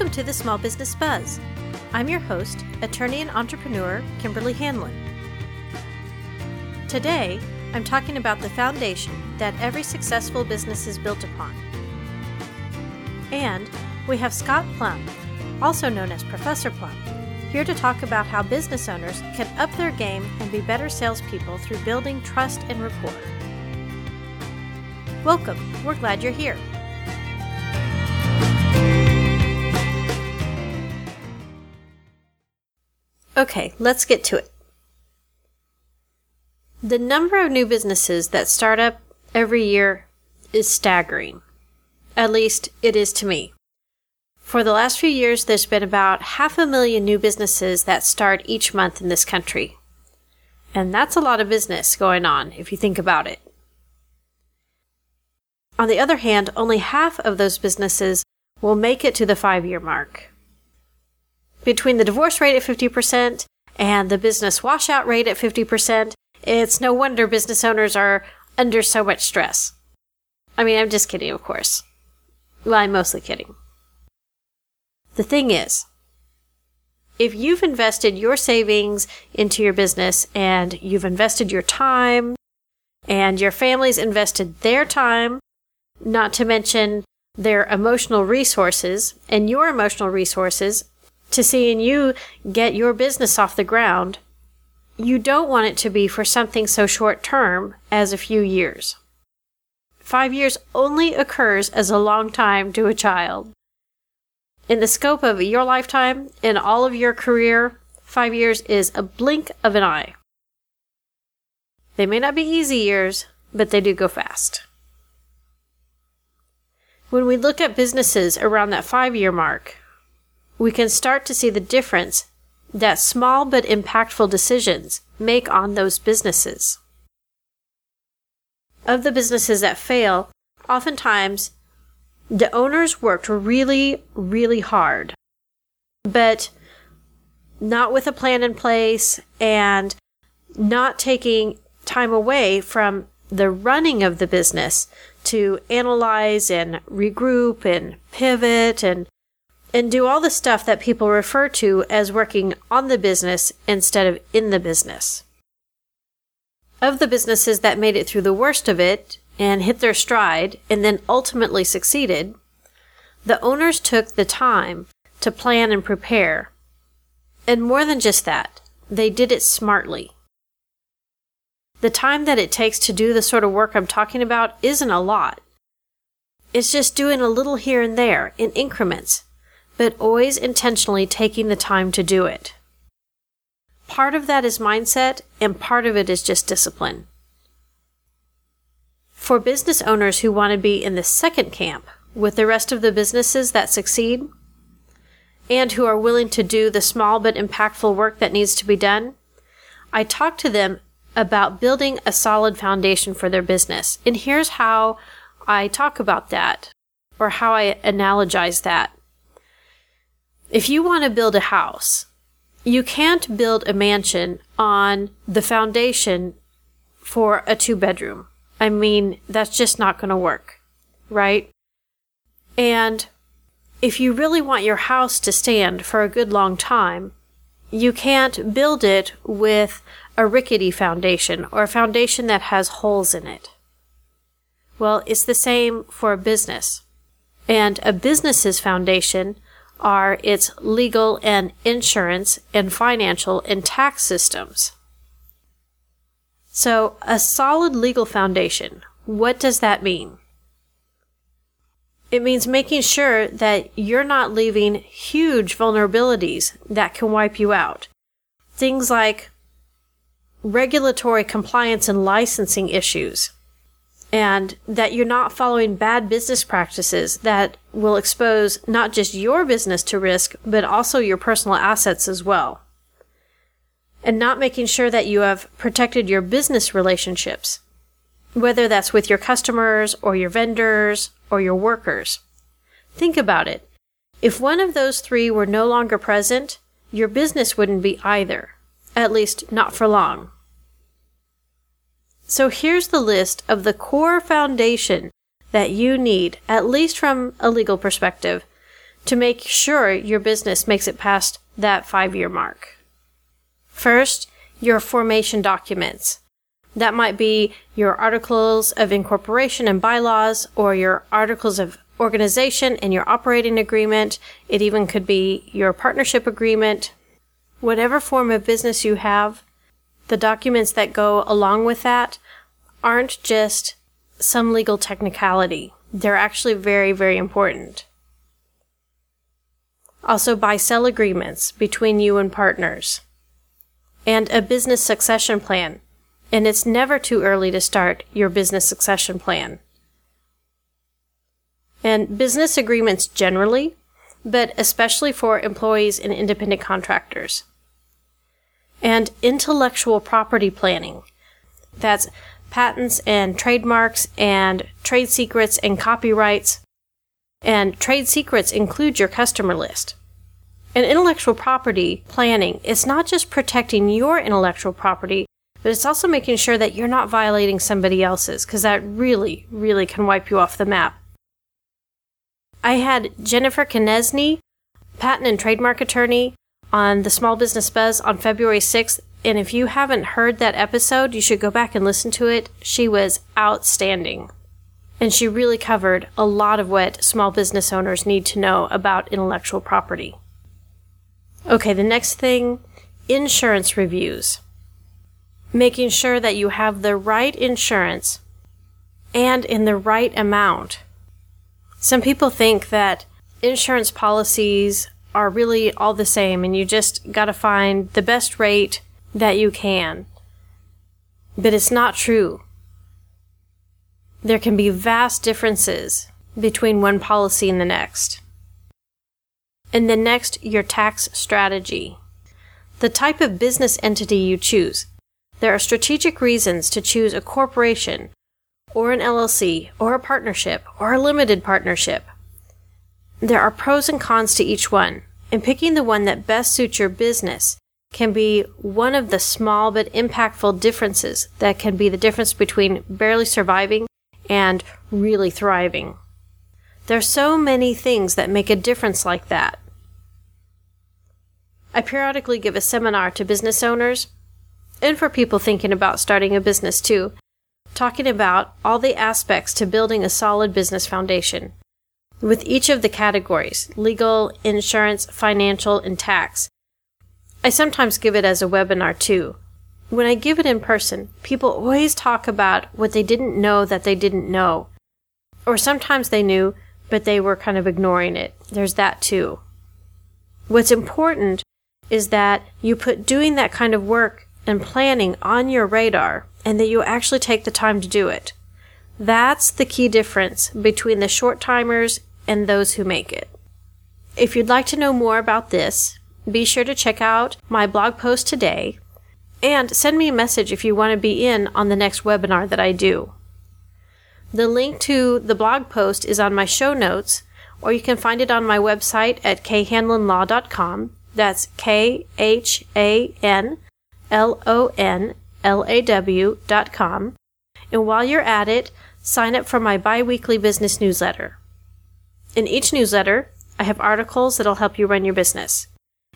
Welcome to the Small Business Buzz. I'm your host, attorney and entrepreneur Kimberly Hanlon. Today, I'm talking about the foundation that every successful business is built upon. And we have Scott Plum, also known as Professor Plum, here to talk about how business owners can up their game and be better salespeople through building trust and rapport. Welcome, we're glad you're here. Okay, let's get to it. The number of new businesses that start up every year is staggering. At least it is to me. For the last few years, there's been about half a million new businesses that start each month in this country. And that's a lot of business going on if you think about it. On the other hand, only half of those businesses will make it to the five year mark between the divorce rate at 50% and the business washout rate at 50%, it's no wonder business owners are under so much stress. I mean, I'm just kidding, of course. Well, I'm mostly kidding. The thing is, if you've invested your savings into your business and you've invested your time and your family's invested their time, not to mention their emotional resources and your emotional resources to seeing you get your business off the ground, you don't want it to be for something so short term as a few years. Five years only occurs as a long time to a child. In the scope of your lifetime, in all of your career, five years is a blink of an eye. They may not be easy years, but they do go fast. When we look at businesses around that five year mark, we can start to see the difference that small but impactful decisions make on those businesses. Of the businesses that fail, oftentimes the owners worked really, really hard, but not with a plan in place and not taking time away from the running of the business to analyze and regroup and pivot and and do all the stuff that people refer to as working on the business instead of in the business. Of the businesses that made it through the worst of it and hit their stride and then ultimately succeeded, the owners took the time to plan and prepare. And more than just that, they did it smartly. The time that it takes to do the sort of work I'm talking about isn't a lot. It's just doing a little here and there in increments but always intentionally taking the time to do it. Part of that is mindset, and part of it is just discipline. For business owners who want to be in the second camp with the rest of the businesses that succeed, and who are willing to do the small but impactful work that needs to be done, I talk to them about building a solid foundation for their business. And here's how I talk about that, or how I analogize that. If you want to build a house, you can't build a mansion on the foundation for a two bedroom. I mean, that's just not going to work, right? And if you really want your house to stand for a good long time, you can't build it with a rickety foundation or a foundation that has holes in it. Well, it's the same for a business. And a business's foundation are its legal and insurance and financial and tax systems. So, a solid legal foundation, what does that mean? It means making sure that you're not leaving huge vulnerabilities that can wipe you out. Things like regulatory compliance and licensing issues, and that you're not following bad business practices that will expose not just your business to risk, but also your personal assets as well. And not making sure that you have protected your business relationships, whether that's with your customers or your vendors or your workers. Think about it. If one of those three were no longer present, your business wouldn't be either, at least not for long. So here's the list of the core foundation that you need, at least from a legal perspective, to make sure your business makes it past that five year mark. First, your formation documents. That might be your articles of incorporation and bylaws or your articles of organization and your operating agreement. It even could be your partnership agreement. Whatever form of business you have, the documents that go along with that aren't just some legal technicality. They're actually very, very important. Also, buy sell agreements between you and partners. And a business succession plan. And it's never too early to start your business succession plan. And business agreements generally, but especially for employees and independent contractors. And intellectual property planning. That's patents and trademarks and trade secrets and copyrights. And trade secrets include your customer list. And intellectual property planning is not just protecting your intellectual property, but it's also making sure that you're not violating somebody else's, because that really, really can wipe you off the map. I had Jennifer Kinesny, patent and trademark attorney, on the Small Business Buzz on February 6th, and if you haven't heard that episode, you should go back and listen to it. She was outstanding. And she really covered a lot of what small business owners need to know about intellectual property. Okay, the next thing insurance reviews. Making sure that you have the right insurance and in the right amount. Some people think that insurance policies are really all the same and you just got to find the best rate that you can. But it's not true. There can be vast differences between one policy and the next. And then next, your tax strategy. The type of business entity you choose. There are strategic reasons to choose a corporation, or an LLC, or a partnership, or a limited partnership. There are pros and cons to each one, and picking the one that best suits your business can be one of the small but impactful differences that can be the difference between barely surviving and really thriving. There's so many things that make a difference like that. I periodically give a seminar to business owners and for people thinking about starting a business too, talking about all the aspects to building a solid business foundation. With each of the categories legal, insurance, financial, and tax I sometimes give it as a webinar too. When I give it in person, people always talk about what they didn't know that they didn't know. Or sometimes they knew, but they were kind of ignoring it. There's that too. What's important is that you put doing that kind of work and planning on your radar and that you actually take the time to do it. That's the key difference between the short timers and those who make it. If you'd like to know more about this, be sure to check out my blog post today and send me a message if you want to be in on the next webinar that I do. The link to the blog post is on my show notes, or you can find it on my website at khanlonlaw.com. That's K H A N L O N L A W dot com. And while you're at it, sign up for my bi weekly business newsletter. In each newsletter, I have articles that'll help you run your business.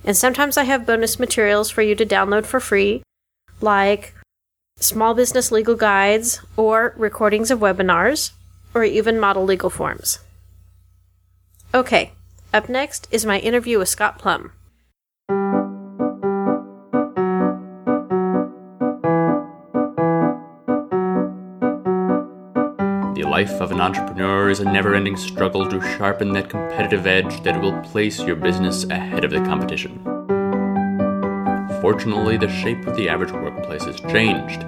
And sometimes I have bonus materials for you to download for free, like small business legal guides or recordings of webinars, or even model legal forms. Okay, up next is my interview with Scott Plum. Life of an entrepreneur is a never ending struggle to sharpen that competitive edge that will place your business ahead of the competition. Fortunately, the shape of the average workplace has changed.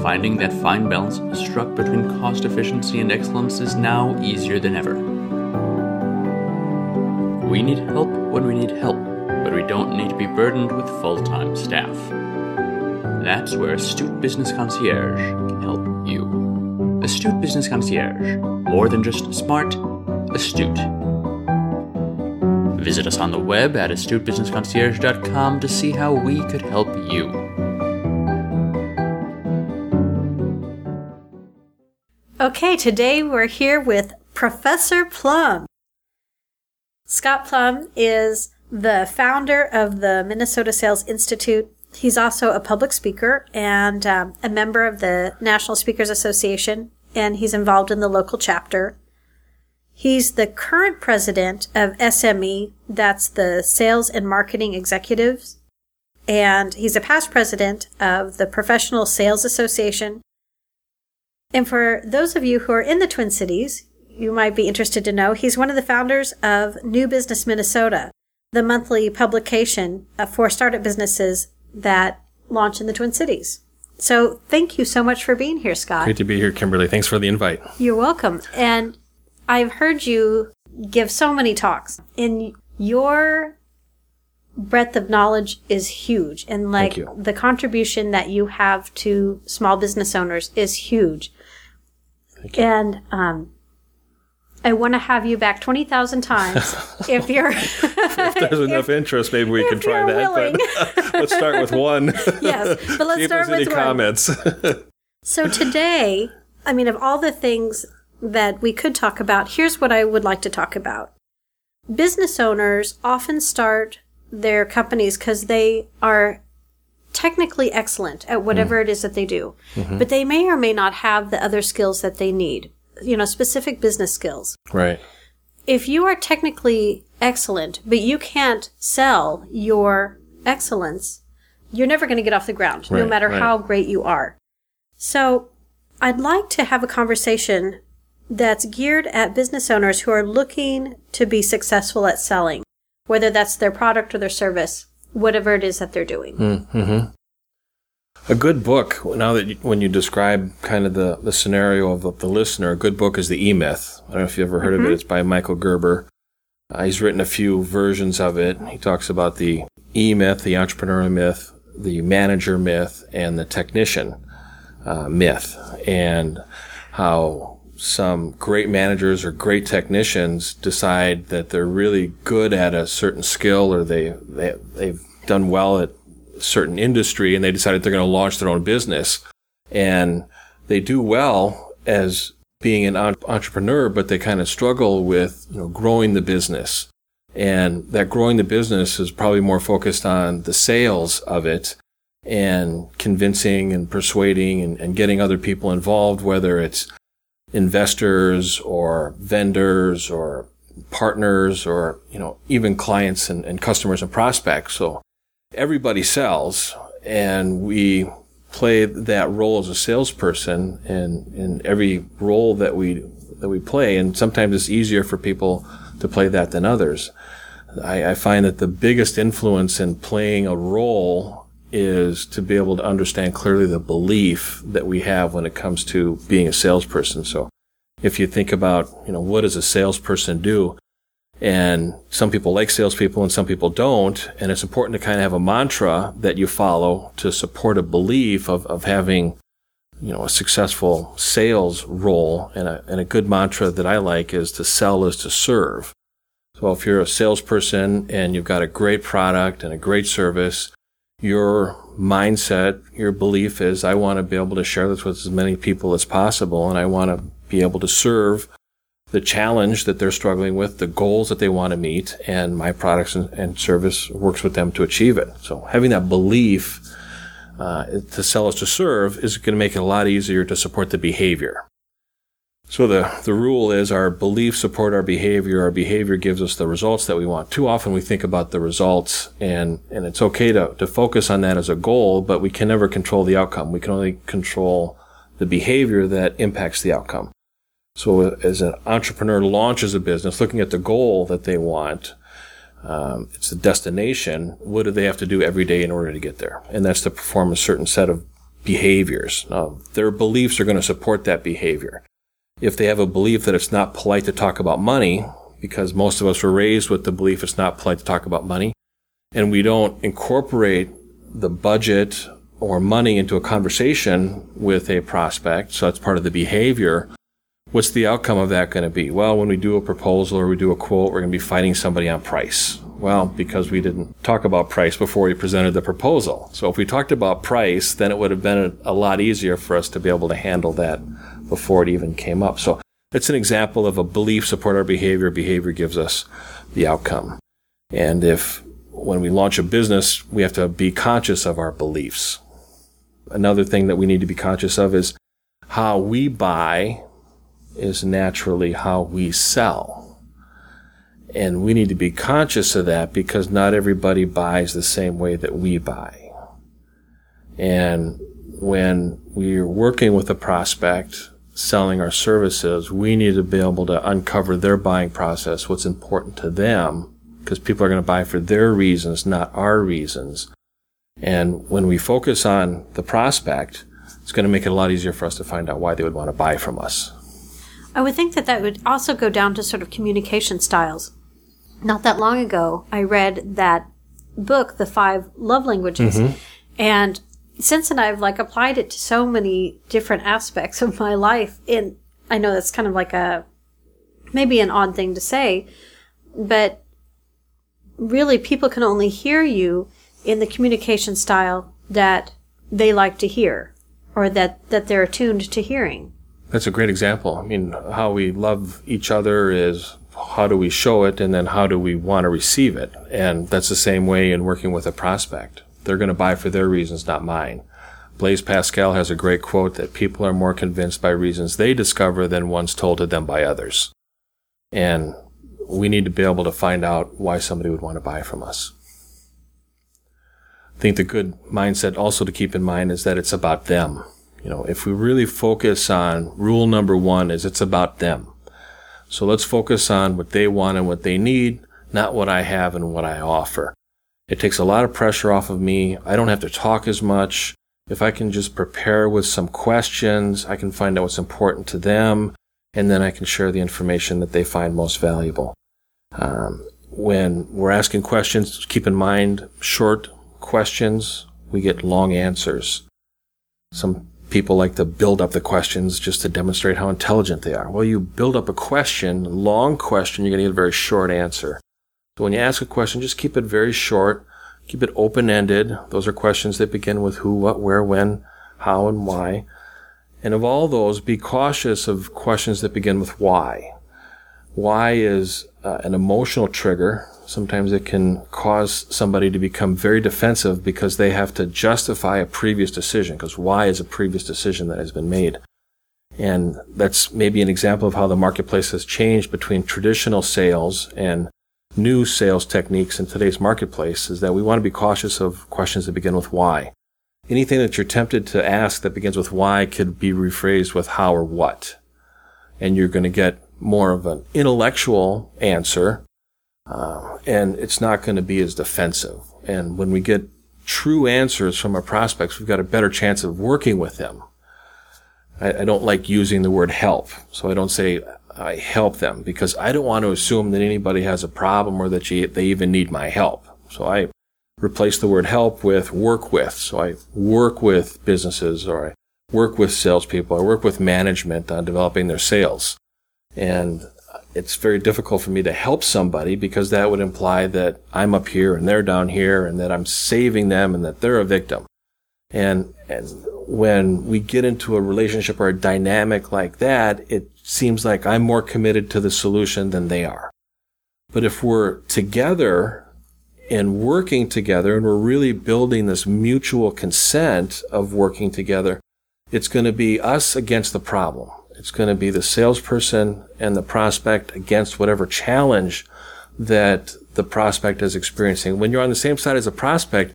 Finding that fine balance struck between cost efficiency and excellence is now easier than ever. We need help when we need help, but we don't need to be burdened with full time staff. That's where Astute Business Concierge can help you. Astute Business Concierge. More than just smart, astute. Visit us on the web at astutebusinessconcierge.com to see how we could help you. Okay, today we're here with Professor Plum. Scott Plum is the founder of the Minnesota Sales Institute. He's also a public speaker and um, a member of the National Speakers Association, and he's involved in the local chapter. He's the current president of SME, that's the Sales and Marketing Executives, and he's a past president of the Professional Sales Association. And for those of you who are in the Twin Cities, you might be interested to know he's one of the founders of New Business Minnesota, the monthly publication uh, for startup businesses that launch in the Twin Cities. So thank you so much for being here, Scott. Great to be here, Kimberly. Thanks for the invite. You're welcome. And I've heard you give so many talks, and your breadth of knowledge is huge. And like the contribution that you have to small business owners is huge. And um, I want to have you back 20,000 times if you're. if there's enough interest, maybe we can try that. willing. But let's start with one. yes, but let's See start with one. comments. So today, I mean, of all the things that we could talk about, here's what I would like to talk about. Business owners often start their companies because they are technically excellent at whatever hmm. it is that they do, mm-hmm. but they may or may not have the other skills that they need, you know, specific business skills. right. If you are technically excellent, but you can't sell your excellence, you're never going to get off the ground, no matter right. how great you are. So I'd like to have a conversation that's geared at business owners who are looking to be successful at selling, whether that's their product or their service, whatever it is that they're doing. Mm. A good book, now that you, when you describe kind of the, the scenario of the, the listener, a good book is The E Myth. I don't know if you've ever heard of it. It's by Michael Gerber. Uh, he's written a few versions of it. He talks about the E myth, the entrepreneur myth, the manager myth, and the technician uh, myth, and how some great managers or great technicians decide that they're really good at a certain skill or they, they they've done well at certain industry and they decided they're going to launch their own business and they do well as being an entrepreneur but they kind of struggle with you know growing the business and that growing the business is probably more focused on the sales of it and convincing and persuading and, and getting other people involved, whether it's investors or vendors or partners or, you know, even clients and, and customers and prospects. So everybody sells and we play that role as a salesperson and in every role that we that we play and sometimes it's easier for people to play that than others. I, I find that the biggest influence in playing a role is to be able to understand clearly the belief that we have when it comes to being a salesperson. So if you think about, you know, what does a salesperson do? And some people like salespeople and some people don't. And it's important to kind of have a mantra that you follow to support a belief of, of having, you know, a successful sales role. And a, and a good mantra that I like is to sell is to serve. So if you're a salesperson and you've got a great product and a great service, your mindset, your belief is, I want to be able to share this with as many people as possible, and I want to be able to serve the challenge that they're struggling with, the goals that they want to meet, and my products and, and service works with them to achieve it. So having that belief uh, to sell is to serve is going to make it a lot easier to support the behavior. So the, the rule is our beliefs support our behavior. Our behavior gives us the results that we want. Too often we think about the results and, and it's okay to, to focus on that as a goal, but we can never control the outcome. We can only control the behavior that impacts the outcome. So as an entrepreneur launches a business, looking at the goal that they want, um, it's the destination. What do they have to do every day in order to get there? And that's to perform a certain set of behaviors. Now, their beliefs are going to support that behavior if they have a belief that it's not polite to talk about money, because most of us were raised with the belief it's not polite to talk about money, and we don't incorporate the budget or money into a conversation with a prospect, so that's part of the behavior. What's the outcome of that going to be? Well, when we do a proposal or we do a quote, we're going to be fighting somebody on price. Well, because we didn't talk about price before we presented the proposal. So if we talked about price, then it would have been a, lot easier for us to be able to handle that before it even came up. So it's an example of a belief support our behavior. Behavior gives us the outcome. And if when we launch a business, we have to be conscious of our beliefs. Another thing that we need to be conscious of is how we buy is naturally how we sell. And we need to be conscious of that because not everybody buys the same way that we buy. And when we're working with a prospect, selling our services, we need to be able to uncover their buying process, what's important to them, because people are going to buy for their reasons, not our reasons. And when we focus on the prospect, it's going to make it a lot easier for us to find out why they would want to buy from us. I would think that that would also go down to sort of communication styles. Not that long ago, I read that book, The Five Love Languages, mm-hmm. and since then I've like applied it to so many different aspects of my life. And I know that's kind of like a maybe an odd thing to say, but really people can only hear you in the communication style that they like to hear or that, that they're attuned to hearing. That's a great example. I mean, how we love each other is how do we show it and then how do we want to receive it? And that's the same way in working with a prospect. They're going to buy for their reasons, not mine. Blaise Pascal has a great quote that people are more convinced by reasons they discover than ones told to them by others. And we need to be able to find out why somebody would want to buy from us. I think the good mindset also to keep in mind is that it's about them. You know, if we really focus on rule number one is it's about them. So let's focus on what they want and what they need, not what I have and what I offer. It takes a lot of pressure off of me. I don't have to talk as much. If I can just prepare with some questions, I can find out what's important to them, and then I can share the information that they find most valuable. Um, when we're asking questions, keep in mind short questions, we get long answers. Some people like to build up the questions just to demonstrate how intelligent they are. Well, you build up a question, long question, you're going to get a very short answer. So when you ask a question, just keep it very short, keep it open ended. Those are questions that begin with who, what, where, when, how, and why. And of all those, be cautious of questions that begin with why. Why is uh, an emotional trigger. Sometimes it can cause somebody to become very defensive because they have to justify a previous decision, because why is a previous decision that has been made? And that's maybe an example of how the marketplace has changed between traditional sales and new sales techniques in today's marketplace is that we want to be cautious of questions that begin with why. Anything that you're tempted to ask that begins with why could be rephrased with how or what. And you're going to get more of an intellectual answer, uh, and it's not going to be as defensive. And when we get true answers from our prospects, we've got a better chance of working with them. I, I don't like using the word help, so I don't say I help them because I don't want to assume that anybody has a problem or that they even need my help. So I replace the word help with work with. So I work with businesses or I work with salespeople. I work with management on developing their sales. And it's very difficult for me to help somebody because that would imply that I'm up here and they're down here and that I'm saving them and that they're a victim. And, and when we get into a relationship or a dynamic like that, it seems like I'm more committed to the solution than they are. But if we're together and working together and we're really building this mutual consent of working together, it's going to be us against the problem. It's going to be the salesperson and the prospect against whatever challenge that the prospect is experiencing. When you're on the same side as a prospect,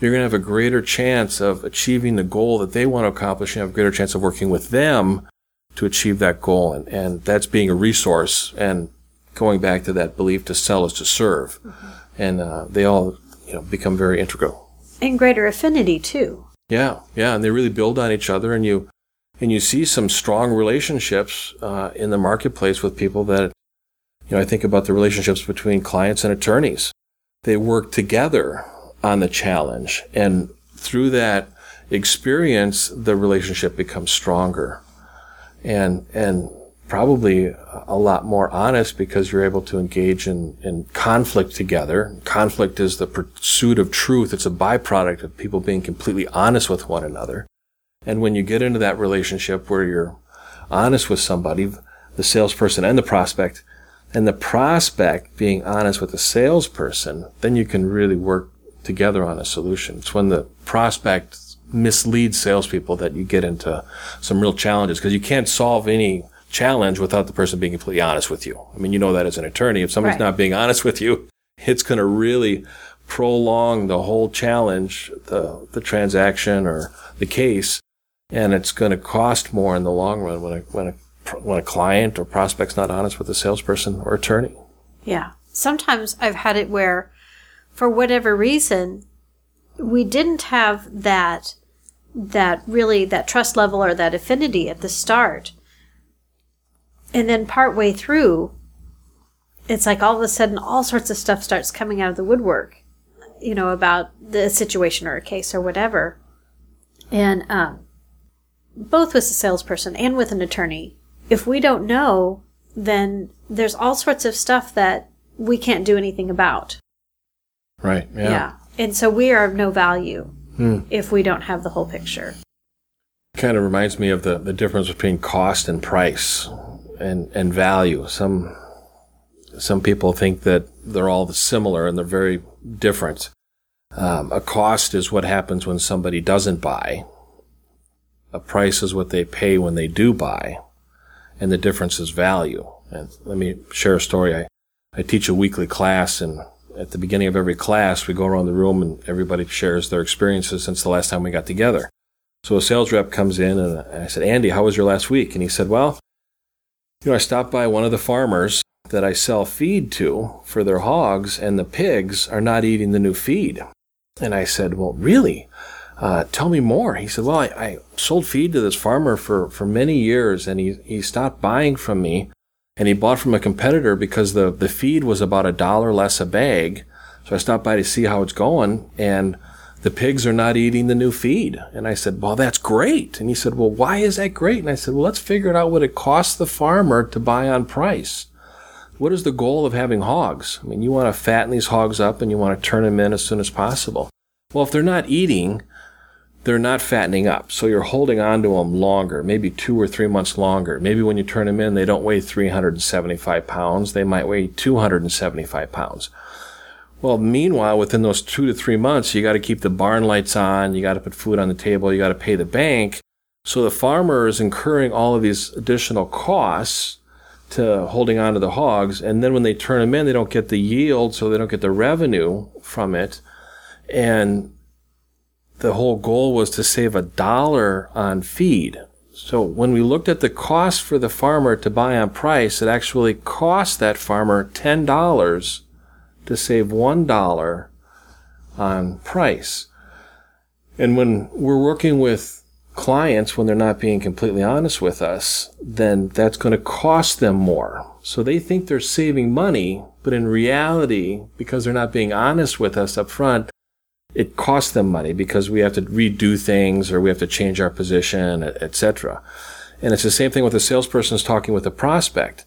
you're going to have a greater chance of achieving the goal that they want to accomplish. and have a greater chance of working with them to achieve that goal. And, and that's being a resource and going back to that belief to sell is to serve. Mm-hmm. And uh, they all you know, become very integral. And greater affinity, too. Yeah, yeah. And they really build on each other. And you, and you see some strong relationships uh, in the marketplace with people that, you know, I think about the relationships between clients and attorneys. They work together on the challenge, and through that experience, the relationship becomes stronger, and and probably a lot more honest because you're able to engage in, in conflict together. Conflict is the pursuit of truth. It's a byproduct of people being completely honest with one another. And when you get into that relationship where you're honest with somebody, the salesperson and the prospect, and the prospect being honest with the salesperson, then you can really work together on a solution. It's when the prospect misleads salespeople that you get into some real challenges because you can't solve any challenge without the person being completely honest with you. I mean, you know that as an attorney. If somebody's right. not being honest with you, it's going to really prolong the whole challenge, the, the transaction or the case, and it's going to cost more in the long run when a, when a when a client or prospect's not honest with the salesperson or attorney. Yeah. Sometimes I've had it where, for whatever reason, we didn't have that that really that trust level or that affinity at the start. And then partway through, it's like all of a sudden all sorts of stuff starts coming out of the woodwork, you know, about the situation or a case or whatever. And um, both with a salesperson and with an attorney, if we don't know, then there's all sorts of stuff that we can't do anything about. Right. Yeah. yeah. And so we are of no value hmm. if we don't have the whole picture. Kind of reminds me of the, the difference between cost and price and, and value. Some some people think that they're all similar and they're very different. Um, a cost is what happens when somebody doesn't buy. A price is what they pay when they do buy and the difference is value. And let me share a story. I, I teach a weekly class and at the beginning of every class, we go around the room and everybody shares their experiences since the last time we got together. So a sales rep comes in and I said, Andy, how was your last week? And he said, well, you know, I stopped by one of the farmers that I sell feed to for their hogs and the pigs are not eating the new feed. And I said, well, really? Uh, tell me more. He said, well, I, I, sold feed to this farmer for, for many years and he, he stopped buying from me and he bought from a competitor because the, the feed was about a dollar less a bag. So I stopped by to see how it's going and the pigs are not eating the new feed. And I said, well, that's great. And he said, well, why is that great? And I said, well, let's figure out what it costs the farmer to buy on price. What is the goal of having hogs? I mean, you want to fatten these hogs up and you want to turn them in as soon as possible. Well, if they're not eating, they're not fattening up. So you're holding on to them longer, maybe two or three months longer. Maybe when you turn them in, they don't weigh 375 pounds. They might weigh 275 pounds. Well, meanwhile, within those two to three months, you got to keep the barn lights on. You got to put food on the table. You got to pay the bank. So the farmer is incurring all of these additional costs to holding on to the hogs. And then when they turn them in, they don't get the yield. So they don't get the revenue from it. And the whole goal was to save a dollar on feed. So when we looked at the cost for the farmer to buy on price, it actually cost that farmer $10 to save $1 on price. And when we're working with clients when they're not being completely honest with us, then that's going to cost them more. So they think they're saving money, but in reality, because they're not being honest with us up front, it costs them money because we have to redo things or we have to change our position, etc. And it's the same thing with a salesperson is talking with a prospect.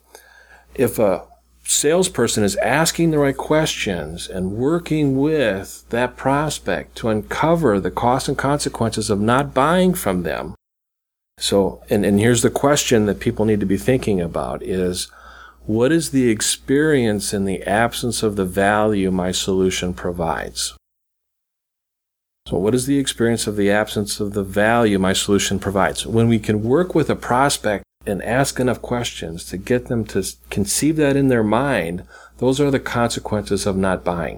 If a salesperson is asking the right questions and working with that prospect to uncover the costs and consequences of not buying from them. So, and, and here's the question that people need to be thinking about is, what is the experience in the absence of the value my solution provides? So, what is the experience of the absence of the value my solution provides? When we can work with a prospect and ask enough questions to get them to conceive that in their mind, those are the consequences of not buying.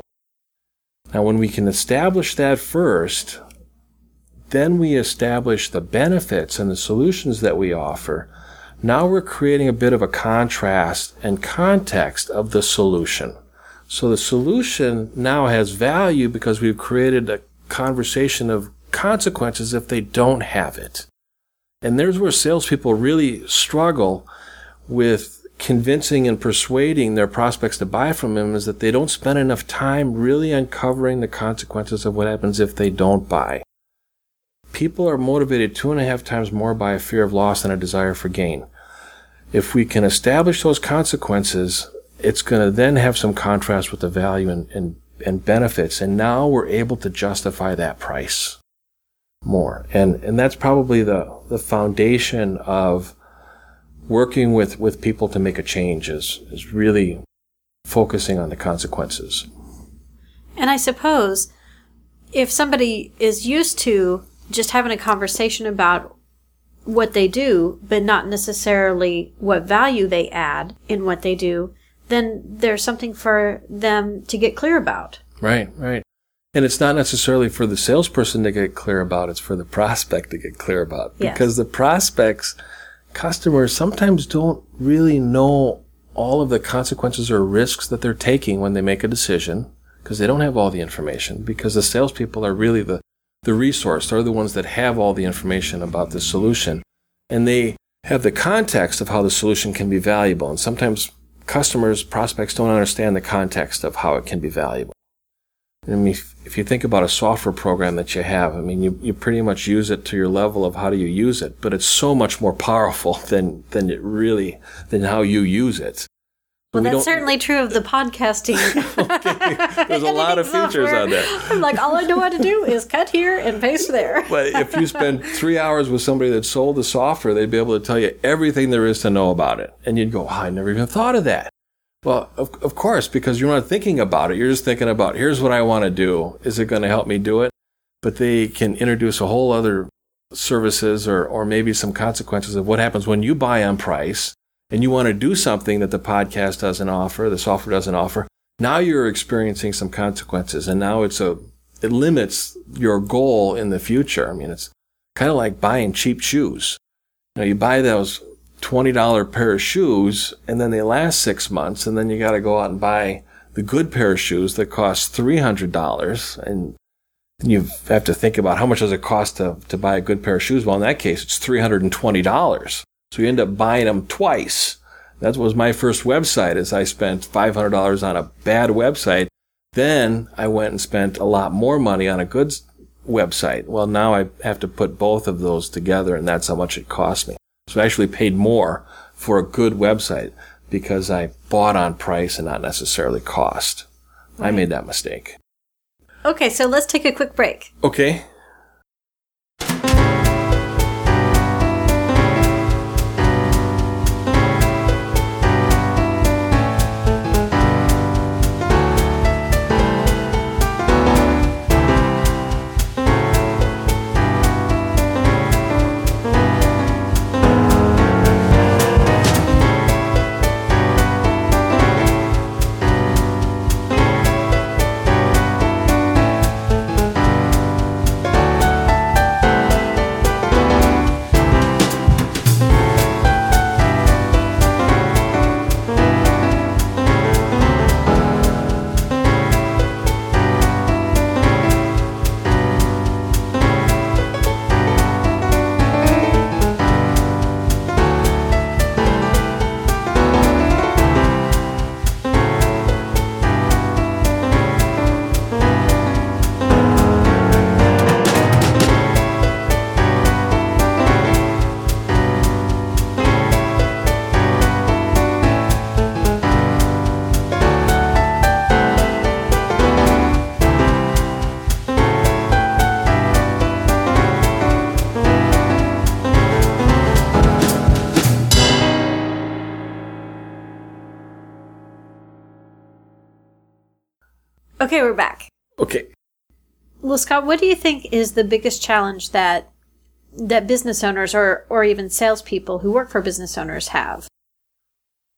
Now, when we can establish that first, then we establish the benefits and the solutions that we offer. Now we're creating a bit of a contrast and context of the solution. So the solution now has value because we've created a conversation of consequences if they don't have it. And there's where salespeople really struggle with convincing and persuading their prospects to buy from them is that they don't spend enough time really uncovering the consequences of what happens if they don't buy. People are motivated two and a half times more by a fear of loss than a desire for gain. If we can establish those consequences, it's going to then have some contrast with the value and, and and benefits. And now we're able to justify that price more. And, and that's probably the, the foundation of working with, with people to make a change is, is really focusing on the consequences. And I suppose if somebody is used to just having a conversation about what they do, but not necessarily what value they add in what they do, then there's something for them to get clear about. Right, right. And it's not necessarily for the salesperson to get clear about, it's for the prospect to get clear about. Yes. Because the prospects, customers sometimes don't really know all of the consequences or risks that they're taking when they make a decision because they don't have all the information because the salespeople are really the, the resource. They're the ones that have all the information about the solution and they have the context of how the solution can be valuable. And sometimes customers, prospects don't understand the context of how it can be valuable. I mean, if, if you think about a software program that you have, I mean, you, you pretty much use it to your level of how do you use it, but it's so much more powerful than, than it really, than how you use it. Well, We that's certainly true of the podcasting. There's a lot of features software. on there. I'm like, all I know how to do is cut here and paste there. But if you spend three hours with somebody that sold the software, they'd be able to tell you everything there is to know about it. And you'd go, oh, I never even thought of that. Well, of, of course, because you're not thinking about it. You're just thinking about, here's what I want to do. Is it going to help me do it? But they can introduce a whole other services or, or maybe some consequences of what happens when you buy on price and you want to do something that the podcast doesn't offer, the software doesn't offer. Now you're experiencing some consequences and now it's a, it limits your goal in the future. I mean, it's kind of like buying cheap shoes. You know, you buy those $20 pair of shoes and then they last six months and then you got to go out and buy the good pair of shoes that cost $300 and you have to think about how much does it cost to, to buy a good pair of shoes. Well, in that case, it's $320. So you end up buying them twice. That was my first website is I spent $500 on a bad website. Then I went and spent a lot more money on a good website. Well, now I have to put both of those together and that's how much it cost me. So I actually paid more for a good website because I bought on price and not necessarily cost. I made that mistake. Okay, so let's take a quick break. Okay. Okay, we're back. Okay. Well, Scott, what do you think is the biggest challenge that that business owners or or even salespeople who work for business owners have?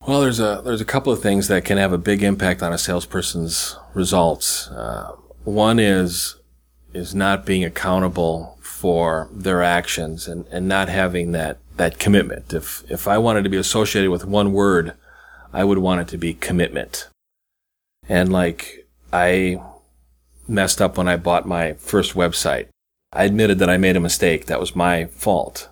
Well, there's a there's a couple of things that can have a big impact on a salesperson's results. Uh, one is is not being accountable for their actions and, and not having that that commitment. If if I wanted to be associated with one word, I would want it to be commitment. And like I messed up when I bought my first website. I admitted that I made a mistake. That was my fault.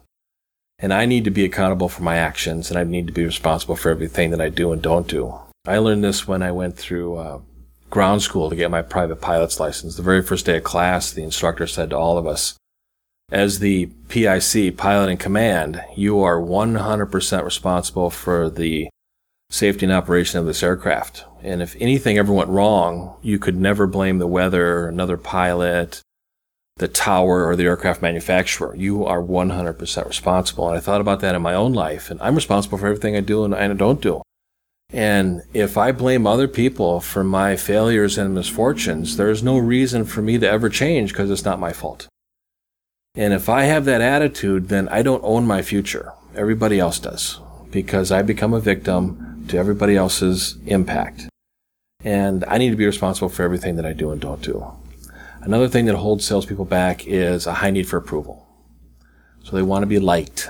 And I need to be accountable for my actions and I need to be responsible for everything that I do and don't do. I learned this when I went through uh, ground school to get my private pilot's license. The very first day of class, the instructor said to all of us, as the PIC, pilot in command, you are 100% responsible for the safety and operation of this aircraft. And if anything ever went wrong, you could never blame the weather, another pilot, the tower or the aircraft manufacturer. You are 100% responsible. And I thought about that in my own life, and I'm responsible for everything I do and I don't do. And if I blame other people for my failures and misfortunes, there's no reason for me to ever change because it's not my fault. And if I have that attitude, then I don't own my future. Everybody else does because I become a victim to everybody else's impact. And I need to be responsible for everything that I do and don't do. Another thing that holds salespeople back is a high need for approval. So they want to be liked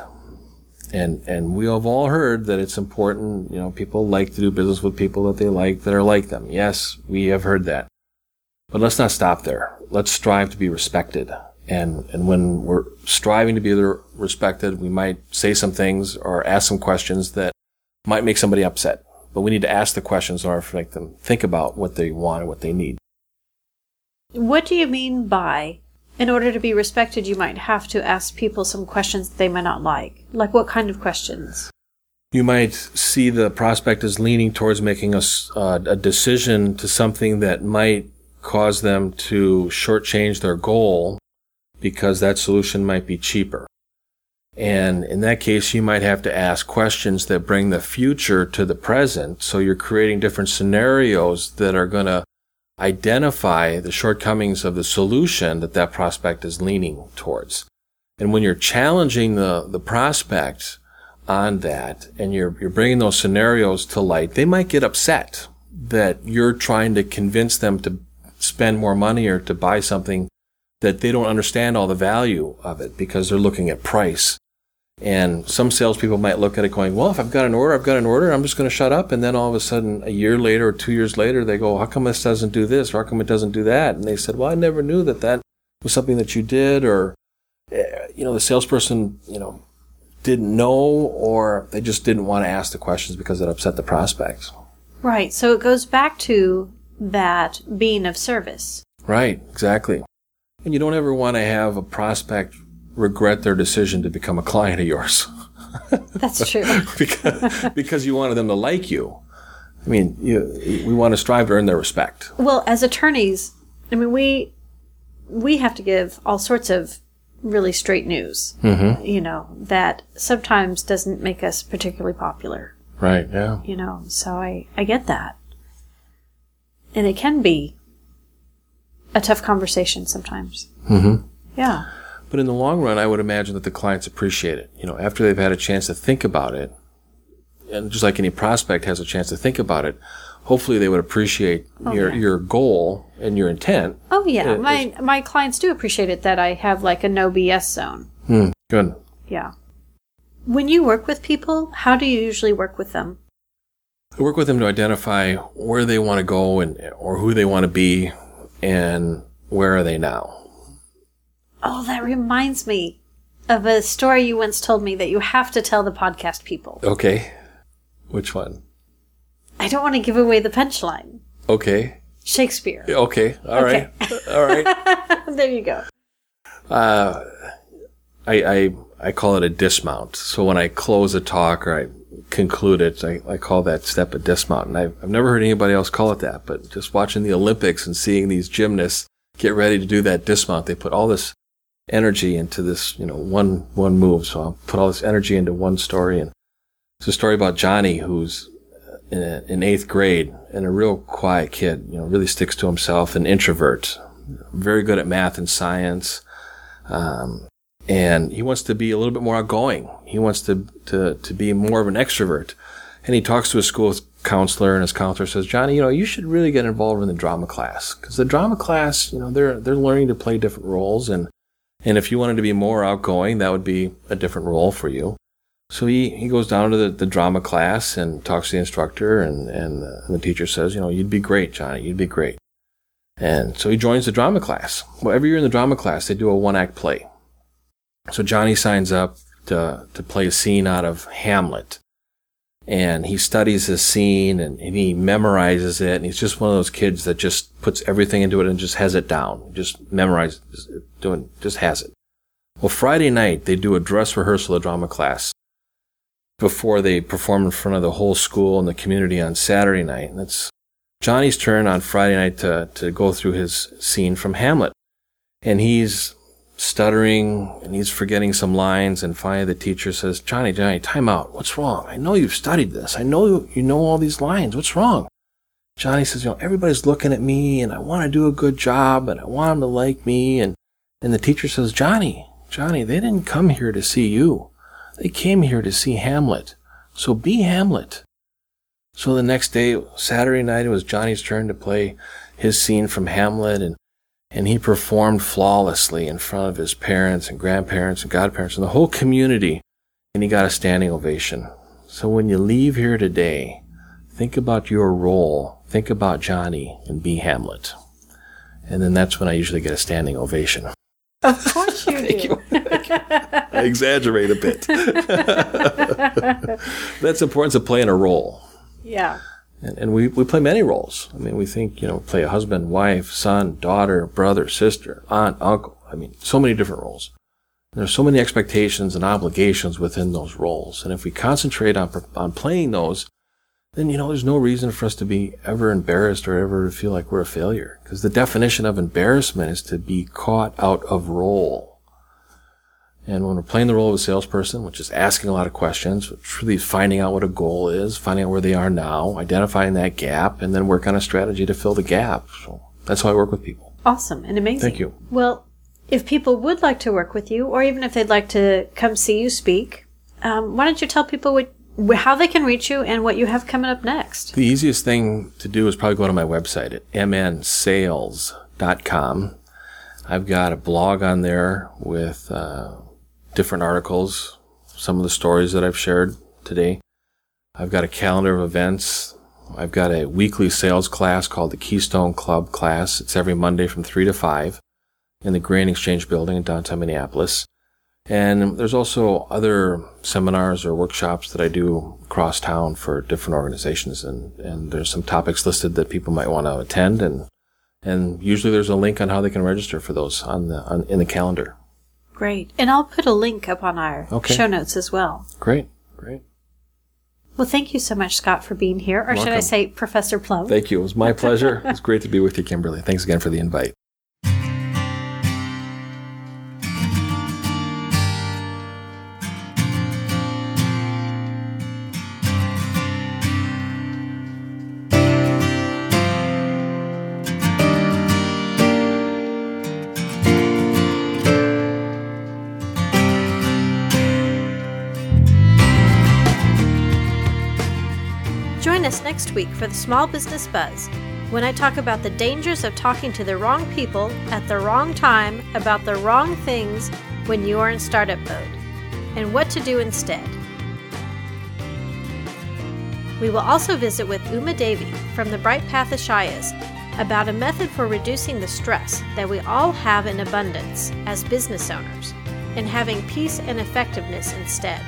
and and we have all heard that it's important. You know, people like to do business with people that they like that are like them. Yes, we have heard that, but let's not stop there. Let's strive to be respected. And and when we're striving to be respected, we might say some things or ask some questions that might make somebody upset. But we need to ask the questions in order to make them think about what they want and what they need. What do you mean by in order to be respected, you might have to ask people some questions they might not like. Like what kind of questions? You might see the prospect as leaning towards making a, uh, a decision to something that might cause them to shortchange their goal because that solution might be cheaper. And in that case, you might have to ask questions that bring the future to the present. So you're creating different scenarios that are going to identify the shortcomings of the solution that that prospect is leaning towards. And when you're challenging the, the prospect on that and you're, you're bringing those scenarios to light, they might get upset that you're trying to convince them to spend more money or to buy something that they don't understand all the value of it because they're looking at price. And some salespeople might look at it going, well, if I've got an order, I've got an order, I'm just going to shut up. And then all of a sudden, a year later or two years later, they go, how come this doesn't do this? Or how come it doesn't do that? And they said, well, I never knew that that was something that you did. Or, eh, you know, the salesperson, you know, didn't know or they just didn't want to ask the questions because it upset the prospects. Right. So it goes back to that being of service. Right. Exactly. And you don't ever want to have a prospect regret their decision to become a client of yours. That's true. because, because you wanted them to like you. I mean, you, we want to strive to earn their respect. Well, as attorneys, I mean, we we have to give all sorts of really straight news. Mm-hmm. You know that sometimes doesn't make us particularly popular. Right. Yeah. You know, so I I get that, and it can be a tough conversation sometimes. Mm-hmm. Yeah. But in the long run, I would imagine that the clients appreciate it. You know, after they've had a chance to think about it, and just like any prospect has a chance to think about it, hopefully they would appreciate oh, your yeah. your goal and your intent. Oh yeah, it, my my clients do appreciate it that I have like a no BS zone. Hmm, good. Yeah. When you work with people, how do you usually work with them? I work with them to identify where they want to go and or who they want to be and where are they now. Oh, that reminds me of a story you once told me that you have to tell the podcast people. Okay. Which one? I don't want to give away the punchline. Okay. Shakespeare. Okay. All right. Okay. All right. there you go. Uh, I, I I call it a dismount. So when I close a talk or I conclude it, I, I call that step a dismount. And I've, I've never heard anybody else call it that, but just watching the Olympics and seeing these gymnasts get ready to do that dismount, they put all this energy into this, you know, one, one move. So I'll put all this energy into one story. And it's a story about Johnny, who's in, in eighth grade and a real quiet kid, you know, really sticks to himself, an introvert, very good at math and science. Um, and he wants to be a little bit more outgoing. He wants to, to, to be more of an extrovert. And he talks to his school counselor and his counselor says, Johnny, you know, you should really get involved in the drama class because the drama class, you know, they're, they're learning to play different roles and and if you wanted to be more outgoing, that would be a different role for you. So he, he goes down to the, the drama class and talks to the instructor, and, and, the, and the teacher says, You know, you'd be great, Johnny, you'd be great. And so he joins the drama class. Well, every year in the drama class, they do a one act play. So Johnny signs up to, to play a scene out of Hamlet and he studies his scene and, and, he memorizes it. And he's just one of those kids that just puts everything into it and just has it down. Just memorizes, doing, just has it. Well, Friday night, they do a dress rehearsal of drama class before they perform in front of the whole school and the community on Saturday night. And it's Johnny's turn on Friday night to, to go through his scene from Hamlet. And he's stuttering and he's forgetting some lines. And finally, the teacher says, Johnny, Johnny, time out. What's wrong? I know you've studied this. I know you know all these lines. What's wrong? Johnny says, you know, everybody's looking at me and I want to do a good job and I want them to like me. And, and the teacher says, Johnny, Johnny, they didn't come here to see you. They came here to see Hamlet. So be Hamlet. So the next day, Saturday night, it was Johnny's turn to play his scene from Hamlet and and he performed flawlessly in front of his parents and grandparents and godparents and the whole community and he got a standing ovation. So when you leave here today, think about your role, think about Johnny and be Hamlet. And then that's when I usually get a standing ovation. Of course you Thank do. you. Thank you. I exaggerate a bit. That's the importance of playing a role. Yeah. And, and we, we play many roles. I mean, we think, you know, play a husband, wife, son, daughter, brother, sister, aunt, uncle. I mean, so many different roles. There's so many expectations and obligations within those roles. And if we concentrate on, on playing those, then, you know, there's no reason for us to be ever embarrassed or ever to feel like we're a failure. Because the definition of embarrassment is to be caught out of role. And when we're playing the role of a salesperson, which is asking a lot of questions, which really is finding out what a goal is, finding out where they are now, identifying that gap, and then work on a strategy to fill the gap. So that's how I work with people. Awesome and amazing. Thank you. Well, if people would like to work with you, or even if they'd like to come see you speak, um, why don't you tell people what, how they can reach you and what you have coming up next? The easiest thing to do is probably go to my website at mnsales.com. I've got a blog on there with uh, different articles, some of the stories that I've shared today. I've got a calendar of events. I've got a weekly sales class called the Keystone Club class. It's every Monday from 3 to 5 in the Grain Exchange building in downtown Minneapolis. And there's also other seminars or workshops that I do across town for different organizations. And, and there's some topics listed that people might want to attend. And, and usually there's a link on how they can register for those on the, on, in the calendar. Great. And I'll put a link up on our Okay. show notes as well. Great. Great. Well, thank you so much, Scott, for being here. Or should I say Professor Plum? Thank you. It was my pleasure. it's great to be with you, Kimberly. Thanks again for the invite. Us next week for the Small Business Buzz when I talk about the dangers of talking to the wrong people at the wrong time about the wrong things when you are in startup mode and what to do instead. We will also visit with Uma Devi from the Bright Path Ashayas about a method for reducing the stress that we all have in abundance as business owners and having peace and effectiveness instead.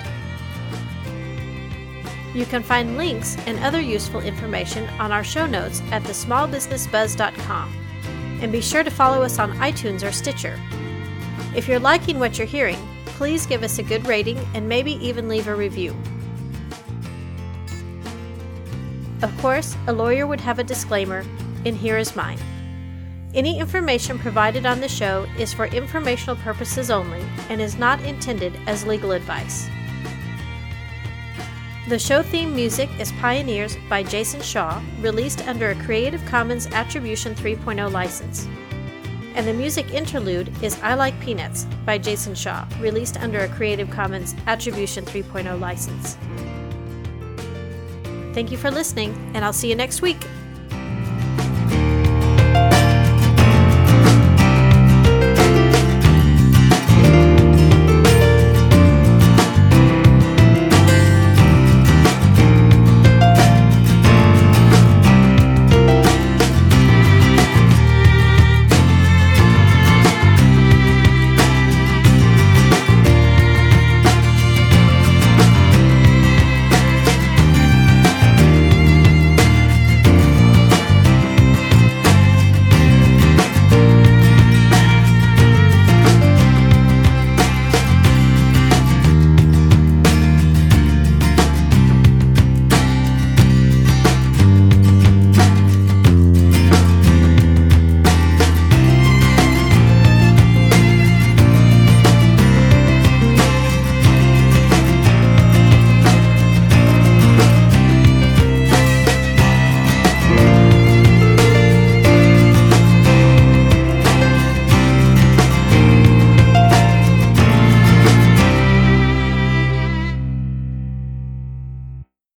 You can find links and other useful information on our show notes at thesmallbusinessbuzz.com. And be sure to follow us on iTunes or Stitcher. If you're liking what you're hearing, please give us a good rating and maybe even leave a review. Of course, a lawyer would have a disclaimer, and here is mine. Any information provided on the show is for informational purposes only and is not intended as legal advice. The show theme music is Pioneers by Jason Shaw, released under a Creative Commons Attribution 3.0 license. And the music interlude is I Like Peanuts by Jason Shaw, released under a Creative Commons Attribution 3.0 license. Thank you for listening, and I'll see you next week.